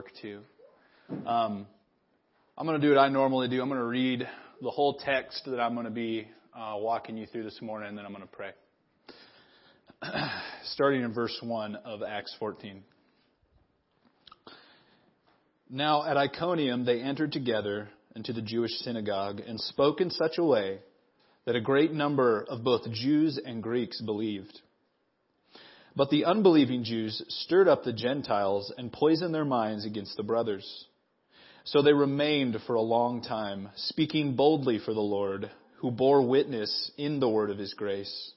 work too. Um, I'm going to do what I normally do. I'm going to read the whole text that I'm going to be uh, walking you through this morning, and then I'm going to pray. Starting in verse 1 of Acts 14. Now at Iconium they entered together into the Jewish synagogue and spoke in such a way that a great number of both Jews and Greeks believed. But the unbelieving Jews stirred up the Gentiles and poisoned their minds against the brothers. So they remained for a long time, speaking boldly for the Lord, who bore witness in the word of his grace,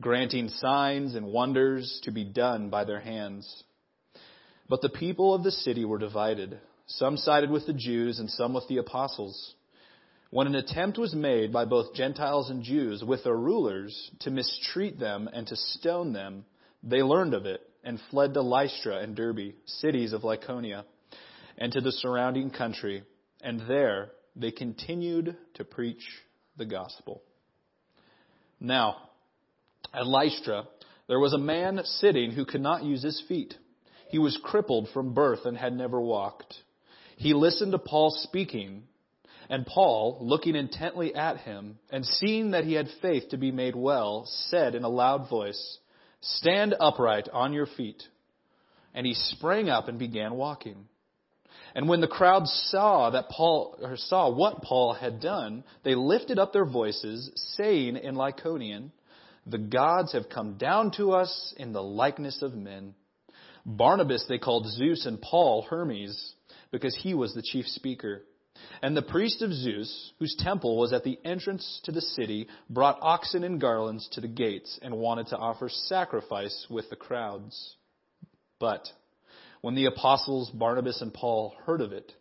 granting signs and wonders to be done by their hands. But the people of the city were divided. Some sided with the Jews and some with the apostles. When an attempt was made by both Gentiles and Jews with their rulers to mistreat them and to stone them, they learned of it and fled to Lystra and Derbe, cities of Lycaonia, and to the surrounding country, and there they continued to preach the gospel. Now, at Lystra, there was a man sitting who could not use his feet. He was crippled from birth and had never walked. He listened to Paul speaking, and Paul, looking intently at him and seeing that he had faith to be made well, said in a loud voice, Stand upright on your feet. And he sprang up and began walking. And when the crowd saw that Paul or saw what Paul had done, they lifted up their voices, saying in Lycaonian, "The gods have come down to us in the likeness of men." Barnabas they called Zeus and Paul Hermes, because he was the chief speaker. And the priest of Zeus, whose temple was at the entrance to the city, brought oxen and garlands to the gates and wanted to offer sacrifice with the crowds. But when the apostles Barnabas and Paul heard of it,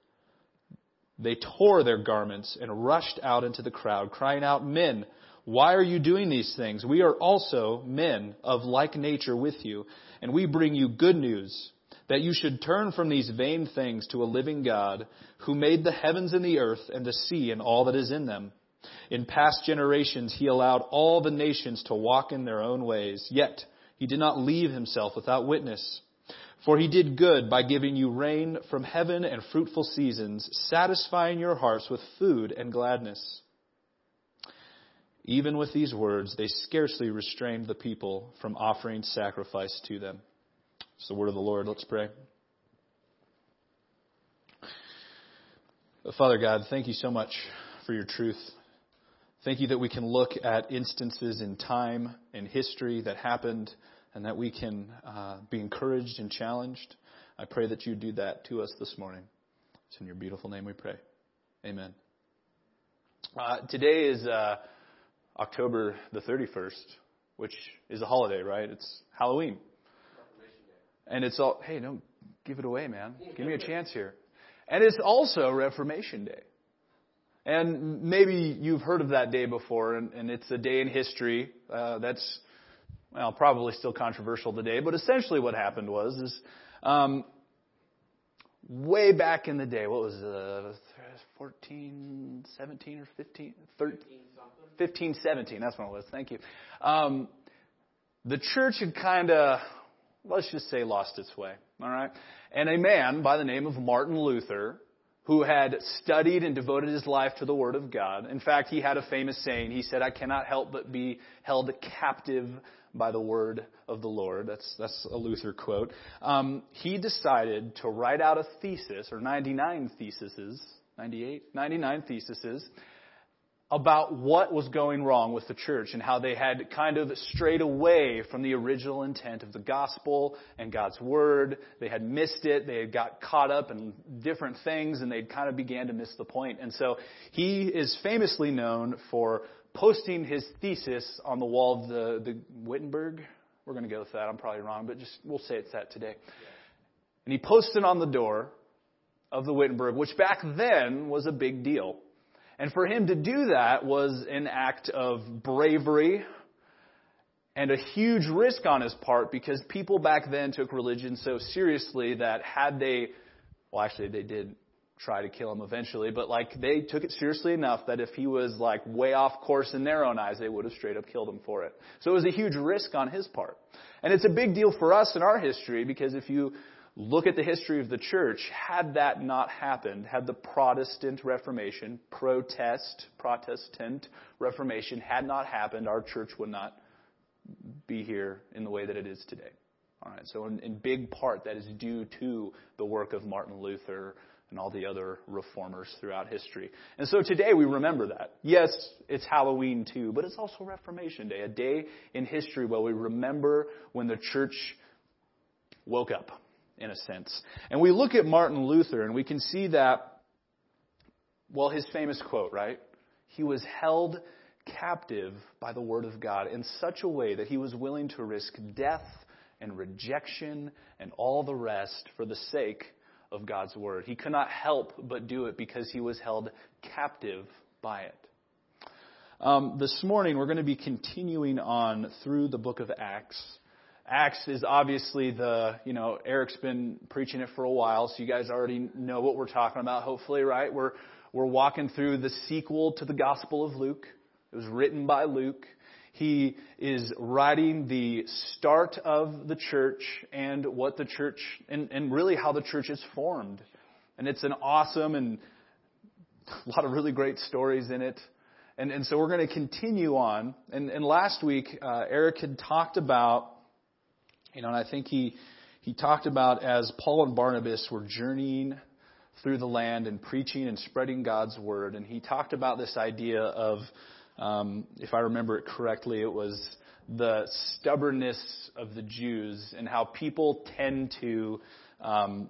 they tore their garments and rushed out into the crowd, crying out, Men, why are you doing these things? We are also men of like nature with you, and we bring you good news that you should turn from these vain things to a living God who made the heavens and the earth and the sea and all that is in them. In past generations, he allowed all the nations to walk in their own ways, yet he did not leave himself without witness. For he did good by giving you rain from heaven and fruitful seasons, satisfying your hearts with food and gladness. Even with these words, they scarcely restrained the people from offering sacrifice to them. It's the word of the Lord. Let's pray. Father God, thank you so much for your truth. Thank you that we can look at instances in time and history that happened and that we can uh, be encouraged and challenged. I pray that you do that to us this morning. It's in your beautiful name we pray. Amen. Uh, today is uh, October the 31st, which is a holiday, right? It's Halloween. And it's all, hey, don't give it away, man. Give me a chance here. And it's also Reformation Day. And maybe you've heard of that day before, and, and it's a day in history uh, that's, well, probably still controversial today. But essentially, what happened was, is um, way back in the day, what was it, uh, 14, 17, or 15, 13, 15, 17, that's what it was. Thank you. Um, the church had kind of let's just say lost its way. All right? And a man by the name of Martin Luther, who had studied and devoted his life to the Word of God. In fact, he had a famous saying. He said, I cannot help but be held captive by the Word of the Lord. That's, that's a Luther quote. Um, he decided to write out a thesis, or 99 theses, 98, 99 theses, about what was going wrong with the church and how they had kind of strayed away from the original intent of the gospel and God's word. They had missed it. They had got caught up in different things and they kind of began to miss the point. And so he is famously known for posting his thesis on the wall of the, the Wittenberg. We're going to go with that. I'm probably wrong, but just we'll say it's that today. And he posted on the door of the Wittenberg, which back then was a big deal. And for him to do that was an act of bravery and a huge risk on his part because people back then took religion so seriously that had they, well, actually, they did try to kill him eventually, but like they took it seriously enough that if he was like way off course in their own eyes, they would have straight up killed him for it. So it was a huge risk on his part. And it's a big deal for us in our history because if you look at the history of the church, had that not happened, had the Protestant Reformation, protest, Protestant Reformation had not happened, our church would not be here in the way that it is today. All right, so in, in big part, that is due to the work of Martin Luther and all the other reformers throughout history. And so today we remember that. Yes, it's Halloween too, but it's also Reformation Day, a day in history where we remember when the church woke up, in a sense. And we look at Martin Luther and we can see that, well, his famous quote, right? He was held captive by the Word of God in such a way that he was willing to risk death and rejection and all the rest for the sake of God's Word. He could not help but do it because he was held captive by it. Um, this morning, we're going to be continuing on through the book of Acts. Acts is obviously the, you know, Eric's been preaching it for a while, so you guys already know what we're talking about, hopefully, right? We're, we're walking through the sequel to the Gospel of Luke. It was written by Luke. He is writing the start of the church and what the church, and, and really how the church is formed. And it's an awesome and a lot of really great stories in it. And, and so we're going to continue on. And, and last week, uh, Eric had talked about, you know, and I think he, he talked about as Paul and Barnabas were journeying through the land and preaching and spreading God's word. And he talked about this idea of um, if I remember it correctly, it was the stubbornness of the Jews and how people tend to um,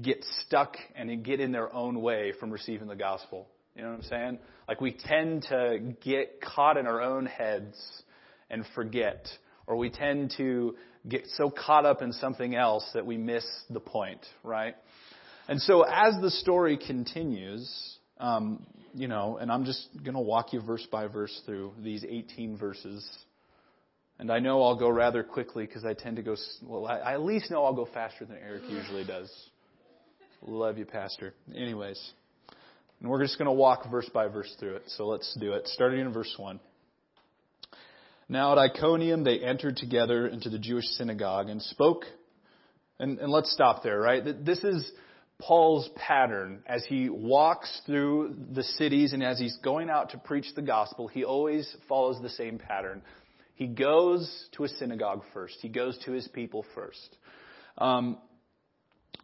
get stuck and get in their own way from receiving the gospel. You know what I'm saying? Like we tend to get caught in our own heads and forget, or we tend to get so caught up in something else that we miss the point, right? And so as the story continues, um, you know, and I'm just going to walk you verse by verse through these 18 verses. And I know I'll go rather quickly because I tend to go, well, I, I at least know I'll go faster than Eric usually does. Love you, Pastor. Anyways, and we're just going to walk verse by verse through it. So let's do it. Starting in verse 1. Now at Iconium they entered together into the Jewish synagogue and spoke. And, and let's stop there, right? This is Paul's pattern as he walks through the cities and as he's going out to preach the gospel, he always follows the same pattern. He goes to a synagogue first. He goes to his people first. Um,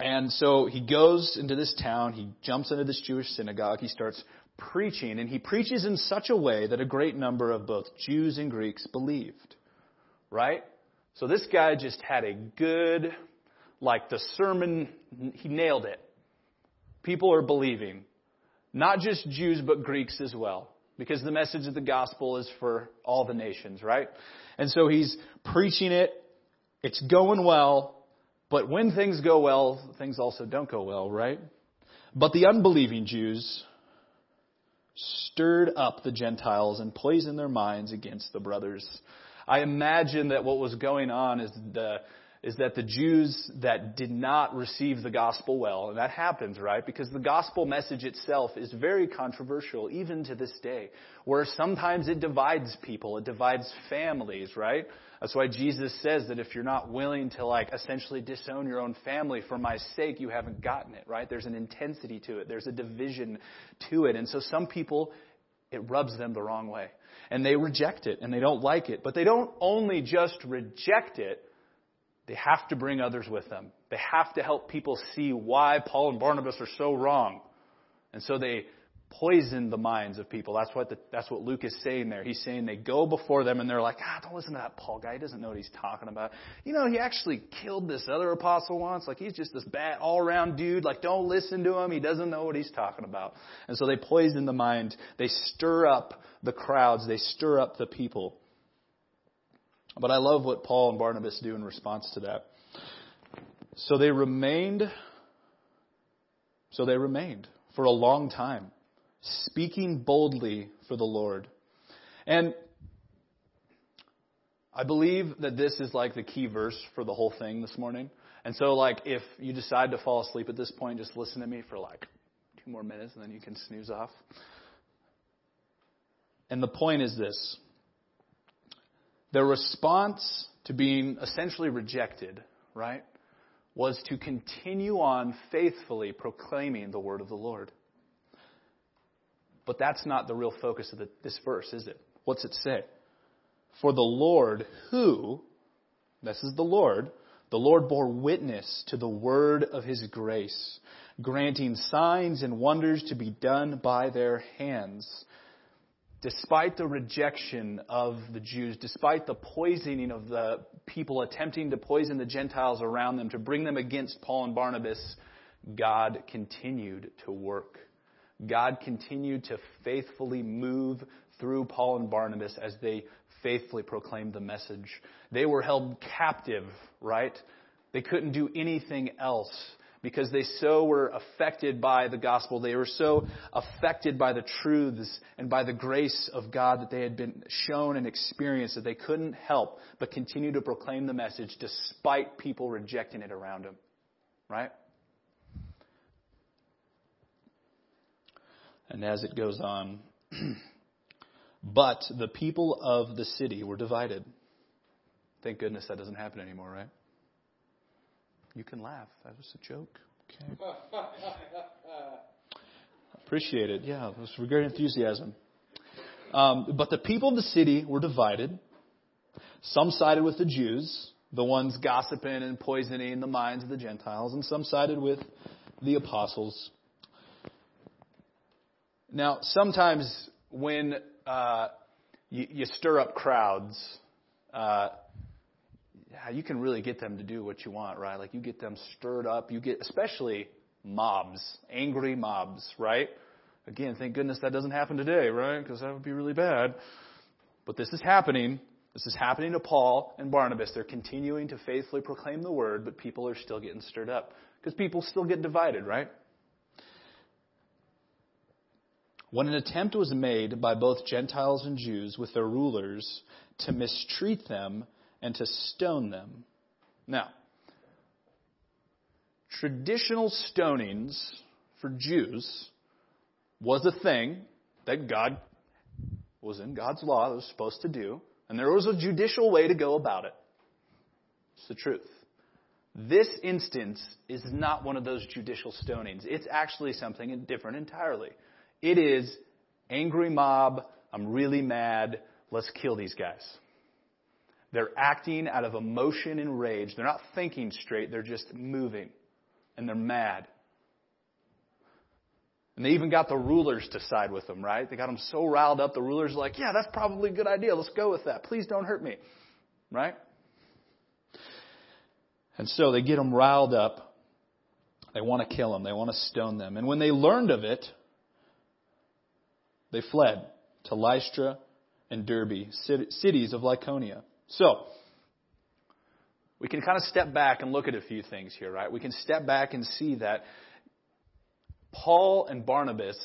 and so he goes into this town. He jumps into this Jewish synagogue. He starts preaching, and he preaches in such a way that a great number of both Jews and Greeks believed. Right? So this guy just had a good, like the sermon, he nailed it people are believing. Not just Jews, but Greeks as well. Because the message of the gospel is for all the nations, right? And so he's preaching it. It's going well. But when things go well, things also don't go well, right? But the unbelieving Jews stirred up the Gentiles and poisoned their minds against the brothers. I imagine that what was going on is the is that the Jews that did not receive the gospel well, and that happens, right? Because the gospel message itself is very controversial, even to this day, where sometimes it divides people, it divides families, right? That's why Jesus says that if you're not willing to like essentially disown your own family for my sake, you haven't gotten it, right? There's an intensity to it. There's a division to it. And so some people, it rubs them the wrong way. And they reject it and they don't like it. But they don't only just reject it, they have to bring others with them. They have to help people see why Paul and Barnabas are so wrong. And so they poison the minds of people. That's what the, that's what Luke is saying there. He's saying they go before them and they're like, ah, don't listen to that Paul guy. He doesn't know what he's talking about. You know, he actually killed this other apostle once. Like he's just this bad all around dude. Like don't listen to him. He doesn't know what he's talking about. And so they poison the mind. They stir up the crowds. They stir up the people. But I love what Paul and Barnabas do in response to that. So they remained, so they remained for a long time, speaking boldly for the Lord. And I believe that this is like the key verse for the whole thing this morning. And so, like, if you decide to fall asleep at this point, just listen to me for like two more minutes and then you can snooze off. And the point is this their response to being essentially rejected, right, was to continue on faithfully proclaiming the word of the Lord. But that's not the real focus of the, this verse, is it? What's it say? For the Lord, who, this is the Lord, the Lord bore witness to the word of his grace, granting signs and wonders to be done by their hands. Despite the rejection of the Jews, despite the poisoning of the people attempting to poison the Gentiles around them, to bring them against Paul and Barnabas, God continued to work. God continued to faithfully move through Paul and Barnabas as they faithfully proclaimed the message. They were held captive, right? They couldn't do anything else because they so were affected by the gospel. They were so affected by the truths and by the grace of God that they had been shown and experienced that they couldn't help but continue to proclaim the message despite people rejecting it around them. Right? And as it goes on, but the people of the city were divided. Thank goodness that doesn't happen anymore, right? You can laugh. That was a joke. Okay. Appreciate it. Yeah, it was great enthusiasm. Um, but the people of the city were divided. Some sided with the Jews, the ones gossiping and poisoning the minds of the Gentiles, and some sided with the apostles. Now, sometimes when uh, you, you, stir up crowds, uh, you can really get them to do what you want, right? Like you get them stirred up. You get, especially mobs, angry mobs, right? Again, thank goodness that doesn't happen today, right? Because that would be really bad. But this is happening. This is happening to Paul and Barnabas. They're continuing to faithfully proclaim the word, but people are still getting stirred up. Because people still get divided, right? When an attempt was made by both Gentiles and Jews with their rulers to mistreat them and to stone them. Now, traditional stonings for Jews was a thing that God was in God's law that was supposed to do, and there was a judicial way to go about it. It's the truth. This instance is not one of those judicial stonings. It's actually something different entirely. It is angry mob, I'm really mad, let's kill these guys. They're acting out of emotion and rage. They're not thinking straight, they're just moving. And they're mad. And they even got the rulers to side with them, right? They got them so riled up, the rulers are like, yeah, that's probably a good idea. Let's go with that. Please don't hurt me. Right? And so they get them riled up. They want to kill them. They want to stone them. And when they learned of it, they fled to Lystra and Derbe, cities of Lycaonia. So, we can kind of step back and look at a few things here, right? We can step back and see that Paul and Barnabas,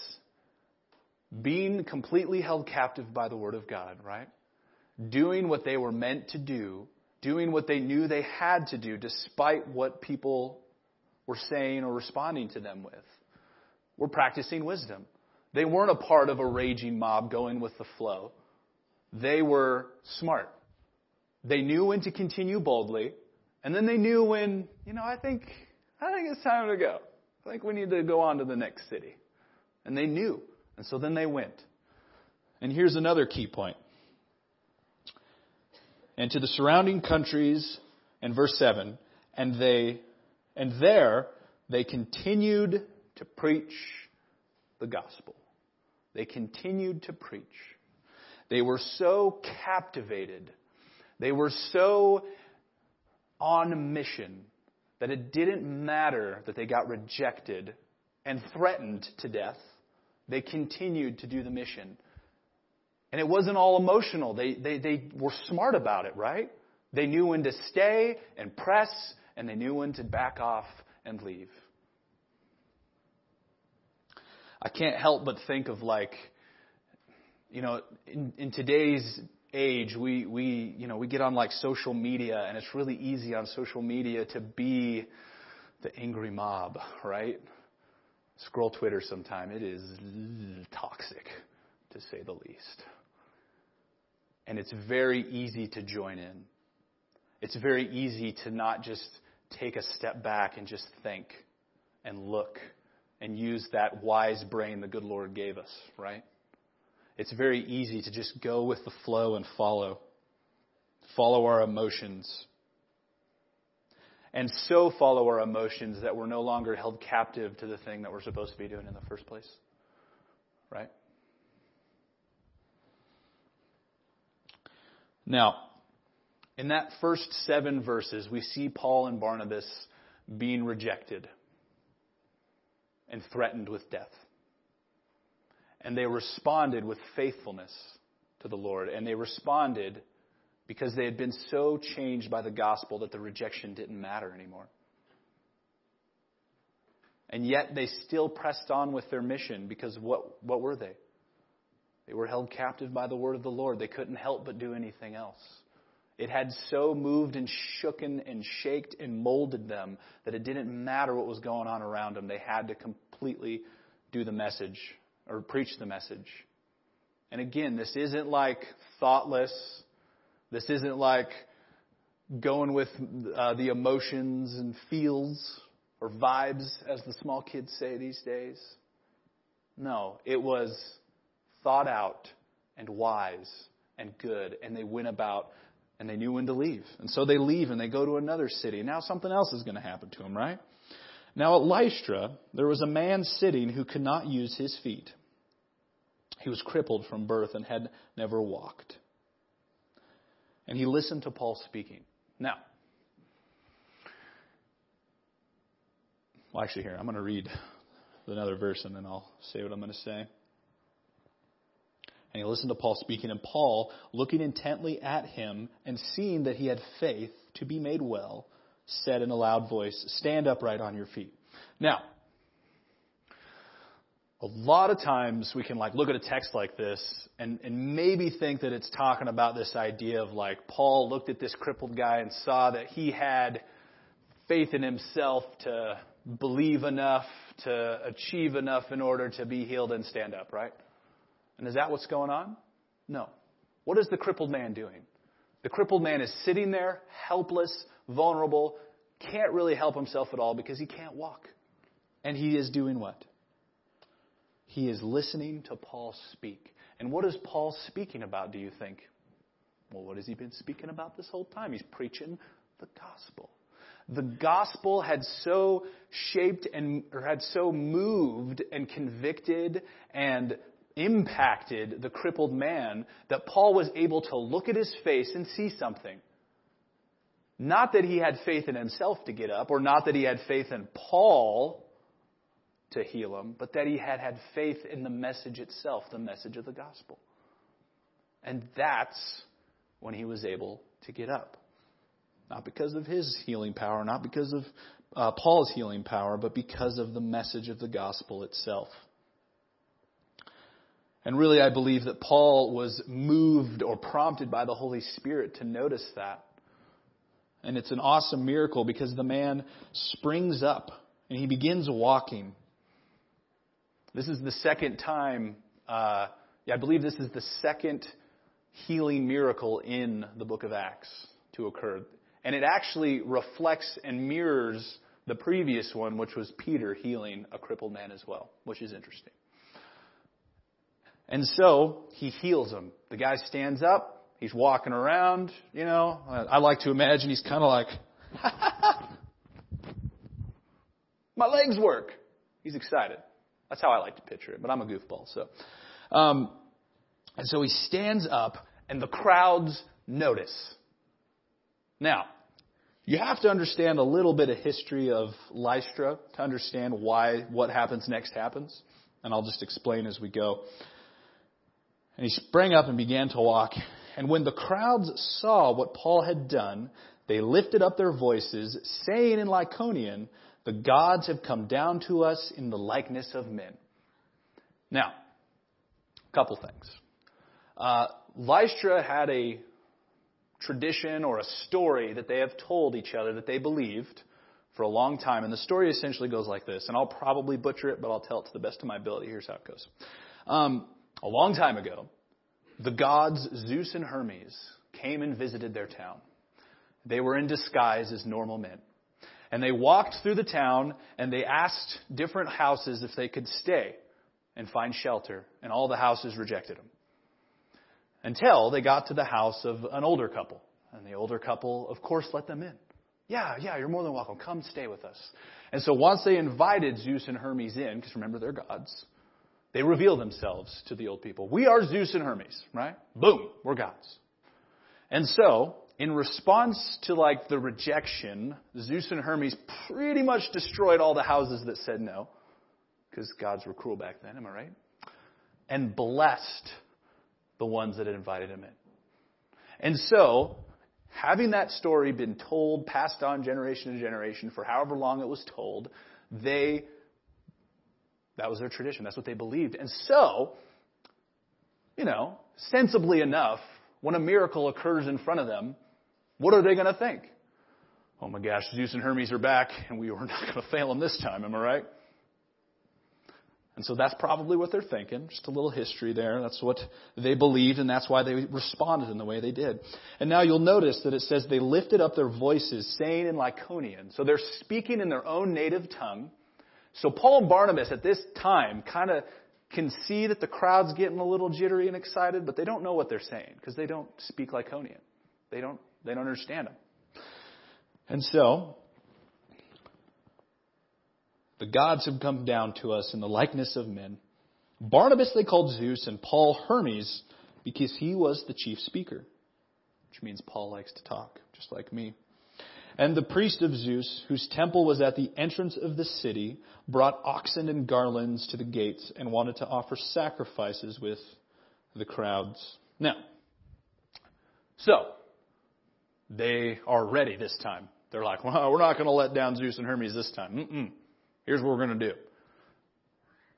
being completely held captive by the Word of God, right? Doing what they were meant to do, doing what they knew they had to do, despite what people were saying or responding to them with. We're practicing wisdom. They weren't a part of a raging mob going with the flow. They were smart. They knew when to continue boldly, and then they knew when, you know, I think, I think it's time to go. I think we need to go on to the next city. And they knew. And so then they went. And here's another key point. And to the surrounding countries, and verse 7, and they, and there they continued to preach the gospel. They continued to preach. They were so captivated. They were so on mission that it didn't matter that they got rejected and threatened to death. They continued to do the mission. And it wasn't all emotional. They, they, they were smart about it, right? They knew when to stay and press, and they knew when to back off and leave. I can't help but think of like, you know, in, in today's age, we, we, you know, we get on like social media and it's really easy on social media to be the angry mob, right? Scroll Twitter sometime. It is toxic, to say the least. And it's very easy to join in. It's very easy to not just take a step back and just think and look and use that wise brain the good Lord gave us, right? It's very easy to just go with the flow and follow. Follow our emotions. And so follow our emotions that we're no longer held captive to the thing that we're supposed to be doing in the first place. Right? Now, in that first seven verses, we see Paul and Barnabas being rejected and threatened with death. And they responded with faithfulness to the Lord. And they responded because they had been so changed by the gospel that the rejection didn't matter anymore. And yet they still pressed on with their mission because what, what were they? They were held captive by the word of the Lord. They couldn't help but do anything else. It had so moved and shooken and shaked and molded them that it didn't matter what was going on around them. They had to completely do the message or preach the message. And again, this isn't like thoughtless. This isn't like going with uh, the emotions and feels or vibes, as the small kids say these days. No, it was thought out and wise and good, and they went about and they knew when to leave. And so they leave and they go to another city. Now something else is going to happen to them, right? Now at Lystra, there was a man sitting who could not use his feet. He was crippled from birth and had never walked. And he listened to Paul speaking. Now, well, actually, here, I'm going to read another verse and then I'll say what I'm going to say. And he listened to Paul speaking, and Paul, looking intently at him and seeing that he had faith to be made well, said in a loud voice, Stand upright on your feet. Now, a lot of times we can like look at a text like this and, and maybe think that it's talking about this idea of like Paul looked at this crippled guy and saw that he had faith in himself to believe enough, to achieve enough in order to be healed and stand up, right? And is that what's going on? No. What is the crippled man doing? The crippled man is sitting there, helpless, vulnerable, can't really help himself at all because he can't walk. And he is doing what? He is listening to Paul speak. And what is Paul speaking about, do you think? Well, what has he been speaking about this whole time? He's preaching the gospel. The gospel had so shaped and or had so moved and convicted and impacted the crippled man that Paul was able to look at his face and see something. Not that he had faith in himself to get up, or not that he had faith in Paul to heal him, but that he had had faith in the message itself, the message of the gospel. And that's when he was able to get up. Not because of his healing power, not because of uh, Paul's healing power, but because of the message of the gospel itself. And really, I believe that Paul was moved or prompted by the Holy Spirit to notice that. And it's an awesome miracle because the man springs up and he begins walking. This is the second time, uh, yeah, I believe this is the second healing miracle in the book of Acts to occur. And it actually reflects and mirrors the previous one, which was Peter healing a crippled man as well, which is interesting. And so he heals him. The guy stands up. He's walking around. You know, I like to imagine he's kind of like, my legs work. He's excited. That's how I like to picture it, but I'm a goofball. So, um, and so he stands up, and the crowds notice. Now, you have to understand a little bit of history of Lystra to understand why what happens next happens, and I'll just explain as we go. And he sprang up and began to walk. And when the crowds saw what Paul had done, they lifted up their voices, saying in Lycaonian, The gods have come down to us in the likeness of men. Now, a couple things. Uh, Lystra had a tradition or a story that they have told each other that they believed for a long time. And the story essentially goes like this, and I'll probably butcher it, but I'll tell it to the best of my ability. Here's how it goes. Um, a long time ago, the gods Zeus and Hermes came and visited their town. They were in disguise as normal men. And they walked through the town and they asked different houses if they could stay and find shelter. And all the houses rejected them. Until they got to the house of an older couple. And the older couple, of course, let them in. Yeah, yeah, you're more than welcome. Come stay with us. And so once they invited Zeus and Hermes in, because remember they're gods, they reveal themselves to the old people. We are Zeus and Hermes, right? Boom, we're gods. And so, in response to like the rejection, Zeus and Hermes pretty much destroyed all the houses that said no, because gods were cruel back then, am I right? And blessed the ones that had invited him in. And so, having that story been told, passed on generation to generation for however long it was told, they that was their tradition. That's what they believed. And so, you know, sensibly enough, when a miracle occurs in front of them, what are they going to think? Oh my gosh, Zeus and Hermes are back, and we are not going to fail them this time, am I right? And so that's probably what they're thinking. Just a little history there. That's what they believed, and that's why they responded in the way they did. And now you'll notice that it says they lifted up their voices, saying in Lycaonian. So they're speaking in their own native tongue. So Paul and Barnabas at this time kind of can see that the crowd's getting a little jittery and excited, but they don't know what they're saying because they don't speak Lycaonian. They don't, they don't understand them. And so, the gods have come down to us in the likeness of men. Barnabas they called Zeus and Paul Hermes because he was the chief speaker, which means Paul likes to talk, just like me. And the priest of Zeus, whose temple was at the entrance of the city, brought oxen and garlands to the gates and wanted to offer sacrifices with the crowds. Now, so, they are ready this time. They're like, well, we're not going to let down Zeus and Hermes this time. Mm-mm. Here's what we're going to do.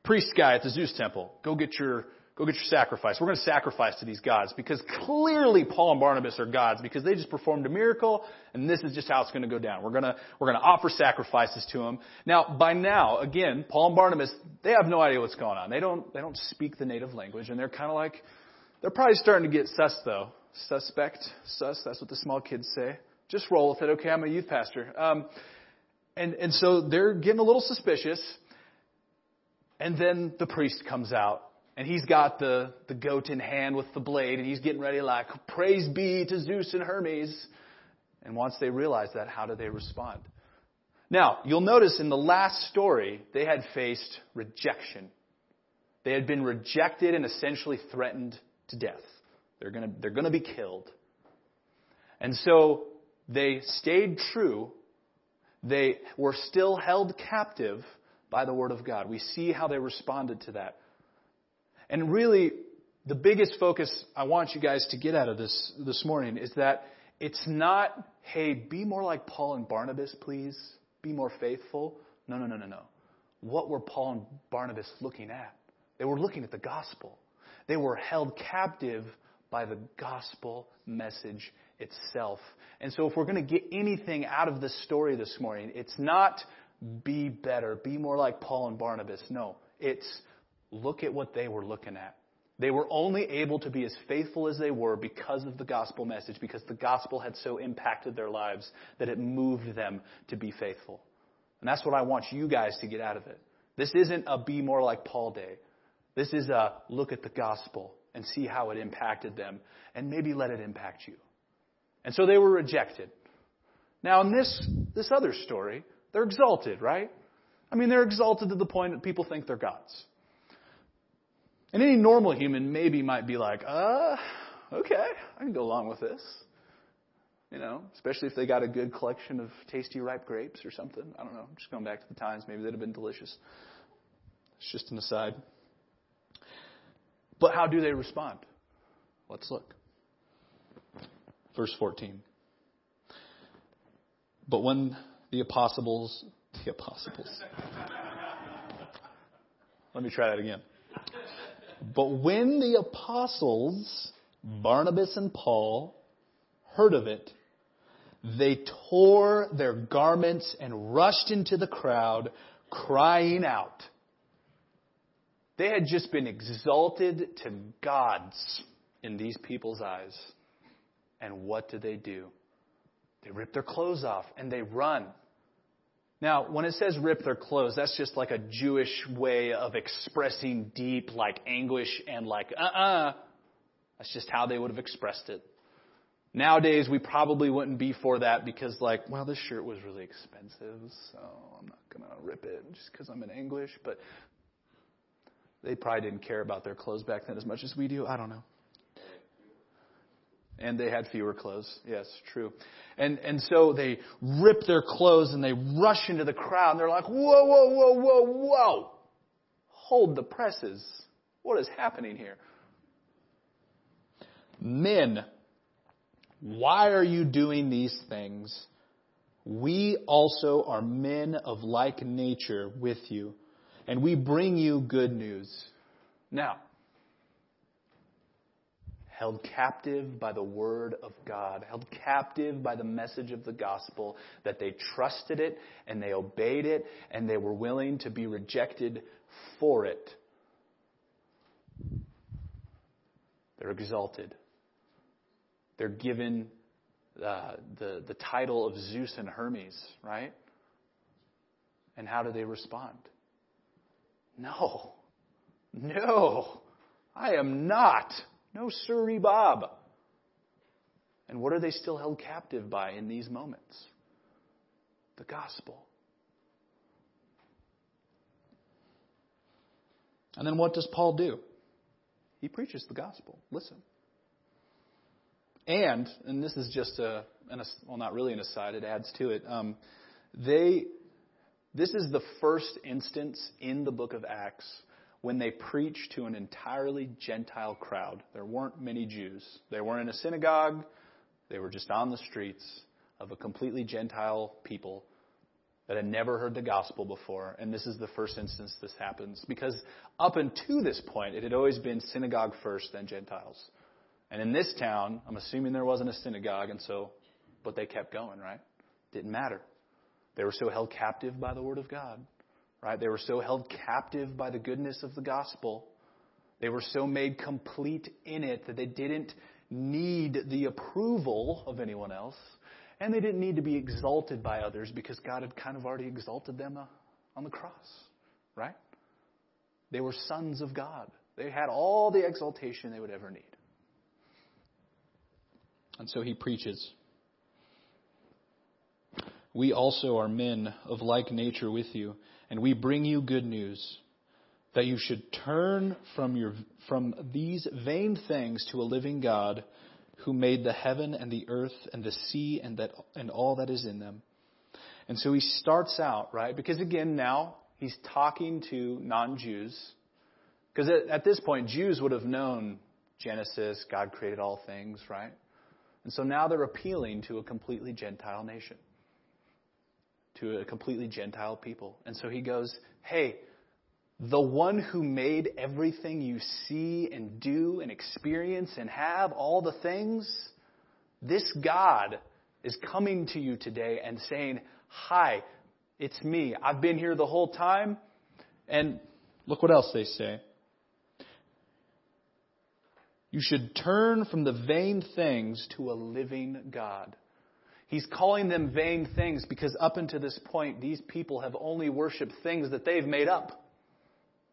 Priest guy at the Zeus temple, go get your Go get your sacrifice. We're going to sacrifice to these gods because clearly Paul and Barnabas are gods because they just performed a miracle and this is just how it's going to go down. We're going to, we're going to offer sacrifices to them. Now, by now, again, Paul and Barnabas, they have no idea what's going on. They don't, they don't speak the native language and they're kind of like, they're probably starting to get sus though. Suspect, sus, that's what the small kids say. Just roll with it. Okay, I'm a youth pastor. Um, and, and so they're getting a little suspicious. And then the priest comes out and he's got the, the goat in hand with the blade, and he's getting ready like, praise be to Zeus and Hermes. And once they realize that, how do they respond? Now, you'll notice in the last story, they had faced rejection. They had been rejected and essentially threatened to death. They're gonna, they're gonna be killed. And so they stayed true. They were still held captive by the Word of God. We see how they responded to that. And really, the biggest focus I want you guys to get out of this this morning is that it's not, hey, be more like Paul and Barnabas, please. Be more faithful. No, no, no, no, no. What were Paul and Barnabas looking at? They were looking at the gospel. They were held captive by the gospel message itself. And so if we're going to get anything out of this story this morning, it's not be better, be more like Paul and Barnabas. No, it's look at what they were looking at. They were only able to be as faithful as they were because of the gospel message, because the gospel had so impacted their lives that it moved them to be faithful. And that's what I want you guys to get out of it. This isn't a be more like Paul day. This is a look at the gospel and see how it impacted them and maybe let it impact you. And so they were rejected. Now in this, this other story, they're exalted, right? I mean, they're exalted to the point that people think they're gods. And any normal human maybe might be like, uh, okay, I can go along with this. You know, especially if they got a good collection of tasty ripe grapes or something. I don't know. Just going back to the times, maybe they'd have been delicious. It's just an aside. But how do they respond? Let's look. Verse 14. But when the apostles, the apostles. Let me try that again. But when the apostles, Barnabas and Paul, heard of it, they tore their garments and rushed into the crowd, crying out. They had just been exalted to gods in these people's eyes. And what do they do? They rip their clothes off and they run. Now, when it says rip their clothes, that's just like a Jewish way of expressing deep, like anguish and like, uh uh-uh. uh. That's just how they would have expressed it. Nowadays, we probably wouldn't be for that because, like, well, this shirt was really expensive, so I'm not going to rip it just because I'm in English. But they probably didn't care about their clothes back then as much as we do. I don't know. And they had fewer clothes. Yes, true. And, and so they rip their clothes and they rush into the crowd and they're like, whoa, whoa, whoa, whoa, whoa. Hold the presses. What is happening here? Men why are you doing these things? We also are men of like nature with you, and we bring you good news. Now, held captive by the word of God, held captive by the message of the gospel, that they trusted it and they obeyed it and they were willing to be rejected for it. They're exalted. They're given uh, the, the title of Zeus and Hermes, right? And how do they respond? No. No. I am not. No, sirree, Bob. And what are they still held captive by in these moments? The gospel. And then what does Paul do? He preaches the gospel. Listen. And, and this is just a, an, well, not really an aside, it adds to it. Um, they, this is the first instance in the book of Acts when they preached to an entirely Gentile crowd. There weren't many Jews. They weren't in a synagogue. They were just on the streets of a completely Gentile people that had never heard the gospel before. And this is the first instance this happens. Because up until this point, it had always been synagogue first, then Gentiles. And in this town, I'm assuming there wasn't a synagogue, and so, but they kept going, right? Didn't matter. They were so held captive by the Word of God, right? They were so held captive by the goodness of the gospel. They were so made complete in it that they didn't need the approval of anyone else. And they didn't need to be exalted by others because God had kind of already exalted them uh, on the cross, right? They were sons of God. They had all the exaltation they would ever need. And so he preaches. We also are men of like nature with you, and we bring you good news that you should turn from your from these vain things to a living God who made the heaven and the earth and the sea and that and all that is in them. And so he starts out, right? Because again, now he's talking to non-Jews. Because at, at this point, Jews would have known Genesis, God created all things, right? And so now they're appealing to a completely Gentile nation, to a completely Gentile people. And so he goes, Hey, the one who made everything you see and do and experience and have, all the things, this God is coming to you today and saying, Hi, it's me. I've been here the whole time. And look what else they say. You should turn from the vain things to a living God. He's calling them vain things because up until this point, these people have only worshiped things that they've made up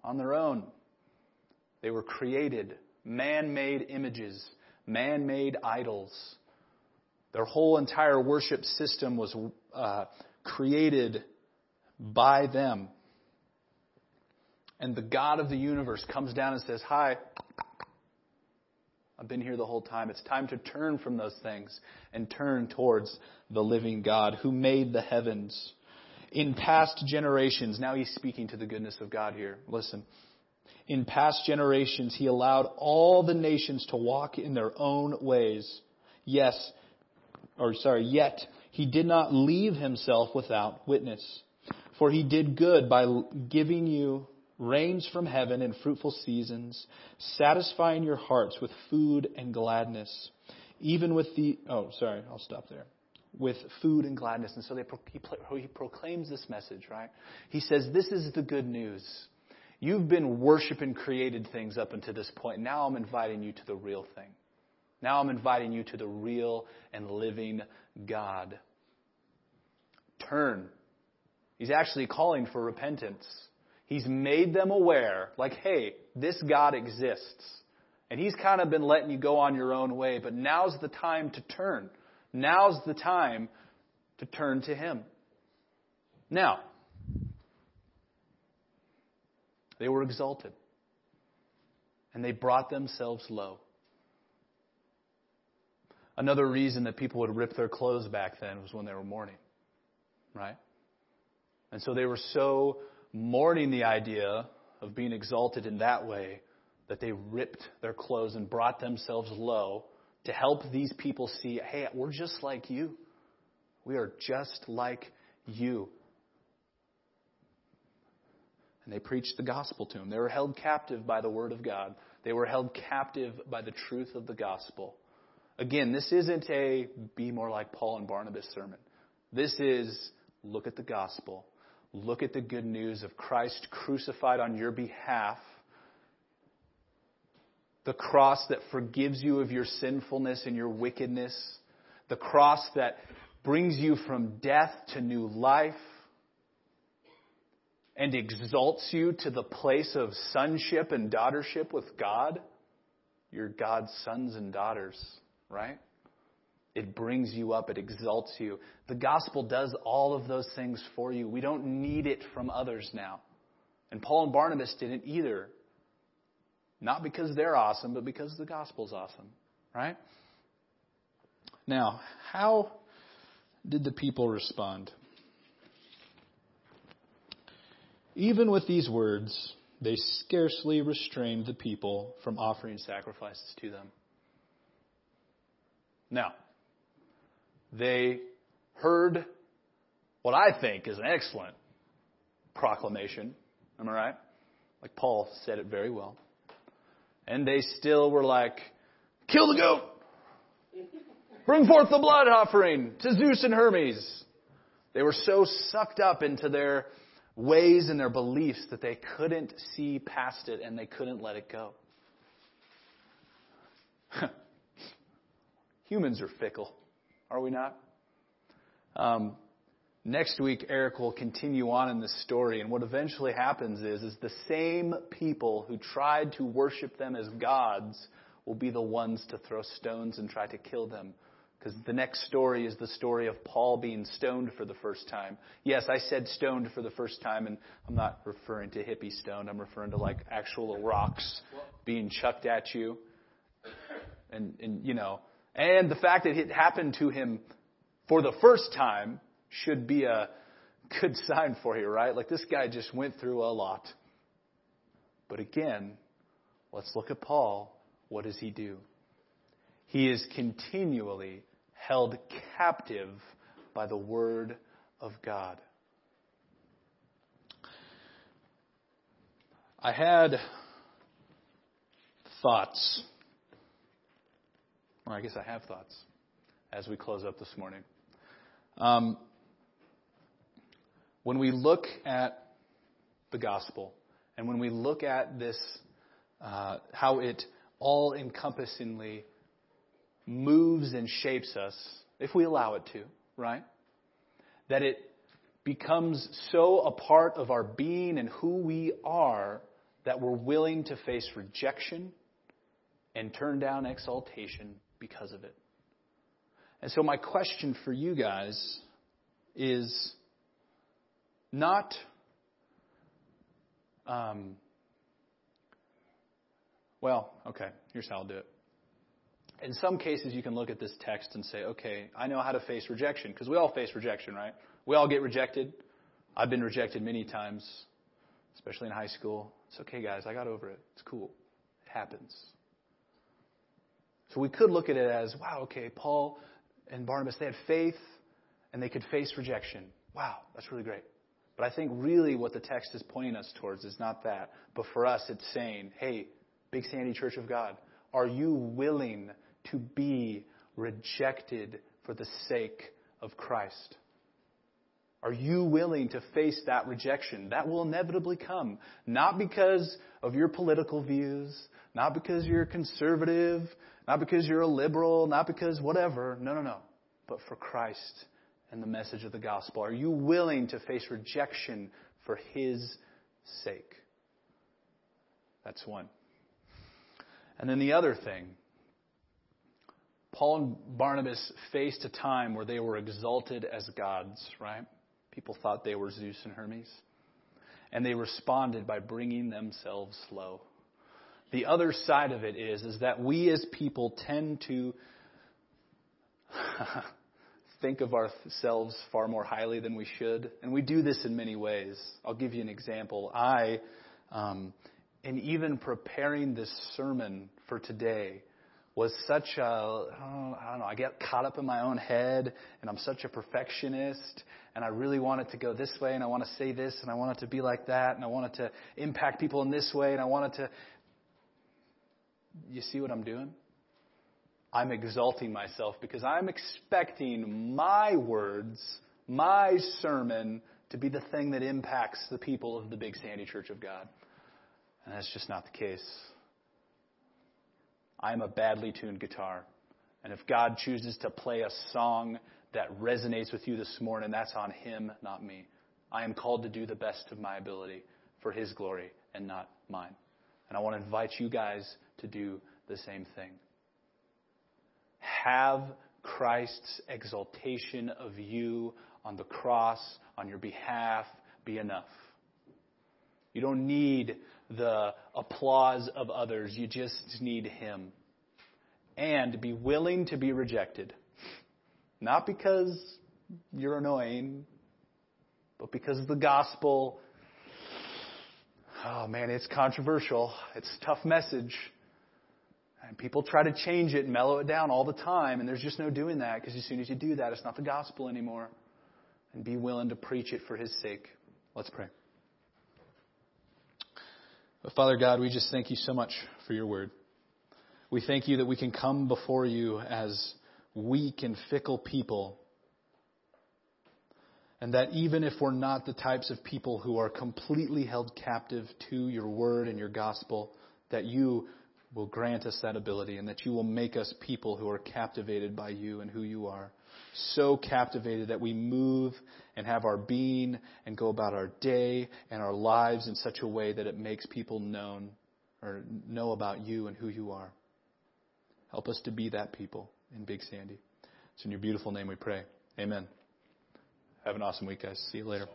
on their own. They were created, man made images, man made idols. Their whole entire worship system was uh, created by them. And the God of the universe comes down and says, Hi, I've been here the whole time. It's time to turn from those things and turn towards the living God who made the heavens. In past generations, now he's speaking to the goodness of God here. Listen. In past generations, he allowed all the nations to walk in their own ways. Yes, or sorry, yet he did not leave himself without witness. For he did good by giving you rains from heaven in fruitful seasons, satisfying your hearts with food and gladness, even with the, oh, sorry, I'll stop there. With food and gladness. And so they, he, he proclaims this message, right? He says, This is the good news. You've been worshiping created things up until this point. Now I'm inviting you to the real thing. Now I'm inviting you to the real and living God. Turn He's actually calling for repentance. He's made them aware, like, hey, this God exists. And He's kind of been letting you go on your own way, but now's the time to turn. Now's the time to turn to Him. Now, they were exalted. And they brought themselves low. Another reason that people would rip their clothes back then was when they were mourning. Right? And so they were so mourning the idea of being exalted in that way that they ripped their clothes and brought themselves low to help these people see hey, we're just like you. We are just like you. And they preached the gospel to them. They were held captive by the word of God, they were held captive by the truth of the gospel. Again, this isn't a be more like Paul and Barnabas sermon. This is look at the gospel. Look at the good news of Christ crucified on your behalf. The cross that forgives you of your sinfulness and your wickedness. The cross that brings you from death to new life and exalts you to the place of sonship and daughtership with God. You're God's sons and daughters, right? It brings you up, it exalts you. The gospel does all of those things for you. We don't need it from others now. And Paul and Barnabas didn't either. Not because they're awesome, but because the gospel's awesome, right? Now, how did the people respond? Even with these words, they scarcely restrained the people from offering sacrifices to them. Now, they heard what I think is an excellent proclamation. Am I right? Like Paul said it very well. And they still were like, kill the goat! Bring forth the blood offering to Zeus and Hermes. They were so sucked up into their ways and their beliefs that they couldn't see past it and they couldn't let it go. Humans are fickle, are we not? Um, next week, Eric will continue on in this story, and what eventually happens is, is the same people who tried to worship them as gods will be the ones to throw stones and try to kill them because the next story is the story of Paul being stoned for the first time. Yes, I said stoned for the first time, and I'm not referring to hippie stoned. I'm referring to like actual rocks being chucked at you. And, and, you know, and the fact that it happened to him for the first time should be a good sign for you, right? Like this guy just went through a lot. But again, let's look at Paul. What does he do? He is continually held captive by the Word of God. I had thoughts, I guess I have thoughts, as we close up this morning. Um, when we look at the gospel, and when we look at this, uh, how it all encompassingly moves and shapes us, if we allow it to, right? That it becomes so a part of our being and who we are that we're willing to face rejection and turn down exaltation because of it. And so, my question for you guys is not um, well, okay, here's how I'll do it in some cases, you can look at this text and say, okay, I know how to face rejection, because we all face rejection, right? We all get rejected. I've been rejected many times, especially in high school. It's okay, guys, I got over it. It's cool. It happens. So we could look at it as, wow, okay, Paul and Barnabas, they had faith and they could face rejection. Wow, that's really great. But I think really what the text is pointing us towards is not that. But for us, it's saying, hey, Big Sandy Church of God, are you willing to be rejected for the sake of Christ? Are you willing to face that rejection? That will inevitably come. Not because of your political views, not because you're conservative, not because you're a liberal, not because whatever. No, no, no. But for Christ and the message of the gospel? Are you willing to face rejection for His sake? That's one. And then the other thing Paul and Barnabas faced a time where they were exalted as gods, right? People thought they were Zeus and Hermes. And they responded by bringing themselves low. The other side of it is, is that we as people tend to think of ourselves far more highly than we should. And we do this in many ways. I'll give you an example. I, um, in even preparing this sermon for today, was such a, I don't know, I get caught up in my own head and I'm such a perfectionist and I really want it to go this way and I want to say this and I want it to be like that and I want it to impact people in this way and I want it to. You see what I'm doing? I'm exalting myself because I'm expecting my words, my sermon, to be the thing that impacts the people of the Big Sandy Church of God. And that's just not the case. I am a badly tuned guitar. And if God chooses to play a song that resonates with you this morning, that's on Him, not me. I am called to do the best of my ability for His glory and not mine. And I want to invite you guys to do the same thing have Christ's exaltation of you on the cross, on your behalf, be enough. You don't need the applause of others. You just need Him. And be willing to be rejected. Not because you're annoying, but because the gospel, oh man, it's controversial. It's a tough message. And people try to change it and mellow it down all the time, and there's just no doing that because as soon as you do that, it's not the gospel anymore. And be willing to preach it for His sake. Let's pray. But Father God, we just thank you so much for your word. We thank you that we can come before you as weak and fickle people. And that even if we're not the types of people who are completely held captive to your word and your gospel, that you will grant us that ability and that you will make us people who are captivated by you and who you are. So captivated that we move and have our being and go about our day and our lives in such a way that it makes people known or know about you and who you are. Help us to be that people in Big Sandy. It's in your beautiful name we pray. Amen. Have an awesome week, guys. See you later.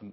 I'm, I'm